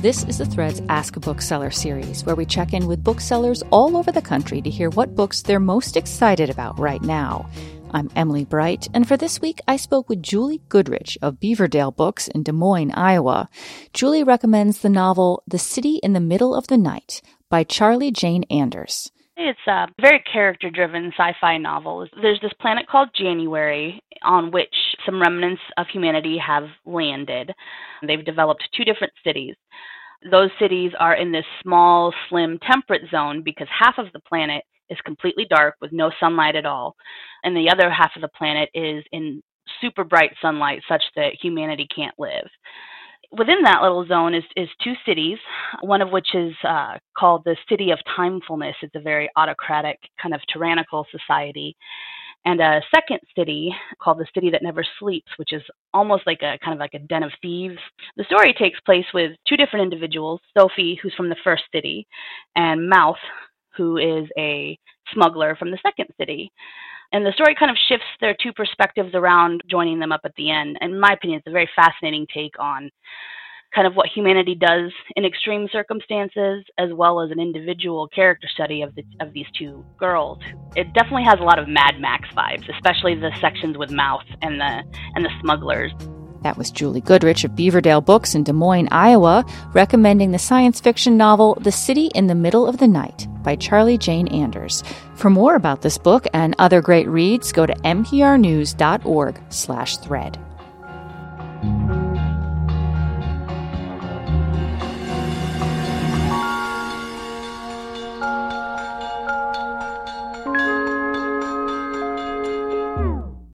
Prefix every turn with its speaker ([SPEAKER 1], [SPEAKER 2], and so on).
[SPEAKER 1] This is the Threads Ask a Bookseller series, where we check in with booksellers all over the country to hear what books they're most excited about right now. I'm Emily Bright, and for this week I spoke with Julie Goodrich of Beaverdale Books in Des Moines, Iowa. Julie recommends the novel The City in the Middle of the Night by Charlie Jane Anders.
[SPEAKER 2] It's a very character driven sci fi novel. There's this planet called January on which some remnants of humanity have landed. They've developed two different cities. Those cities are in this small, slim, temperate zone because half of the planet is completely dark with no sunlight at all, and the other half of the planet is in super bright sunlight such that humanity can't live within that little zone is, is two cities, one of which is uh, called the City of Timefulness. It's a very autocratic, kind of tyrannical society. And a second city called the City That Never Sleeps, which is almost like a kind of like a den of thieves. The story takes place with two different individuals Sophie, who's from the first city, and Mouth, who is a smuggler from the second city. And the story kind of shifts their two perspectives around joining them up at the end. In my opinion, it's a very fascinating take on kind of what humanity does in extreme circumstances, as well as an individual character study of the, of these two girls. It definitely has a lot of Mad Max vibes, especially the sections with Mouth and the and the smugglers.
[SPEAKER 1] That was Julie Goodrich of Beaverdale Books in Des Moines, Iowa, recommending the science fiction novel The City in the Middle of the Night by Charlie Jane Anders. For more about this book and other great reads, go to mprnews.org/thread.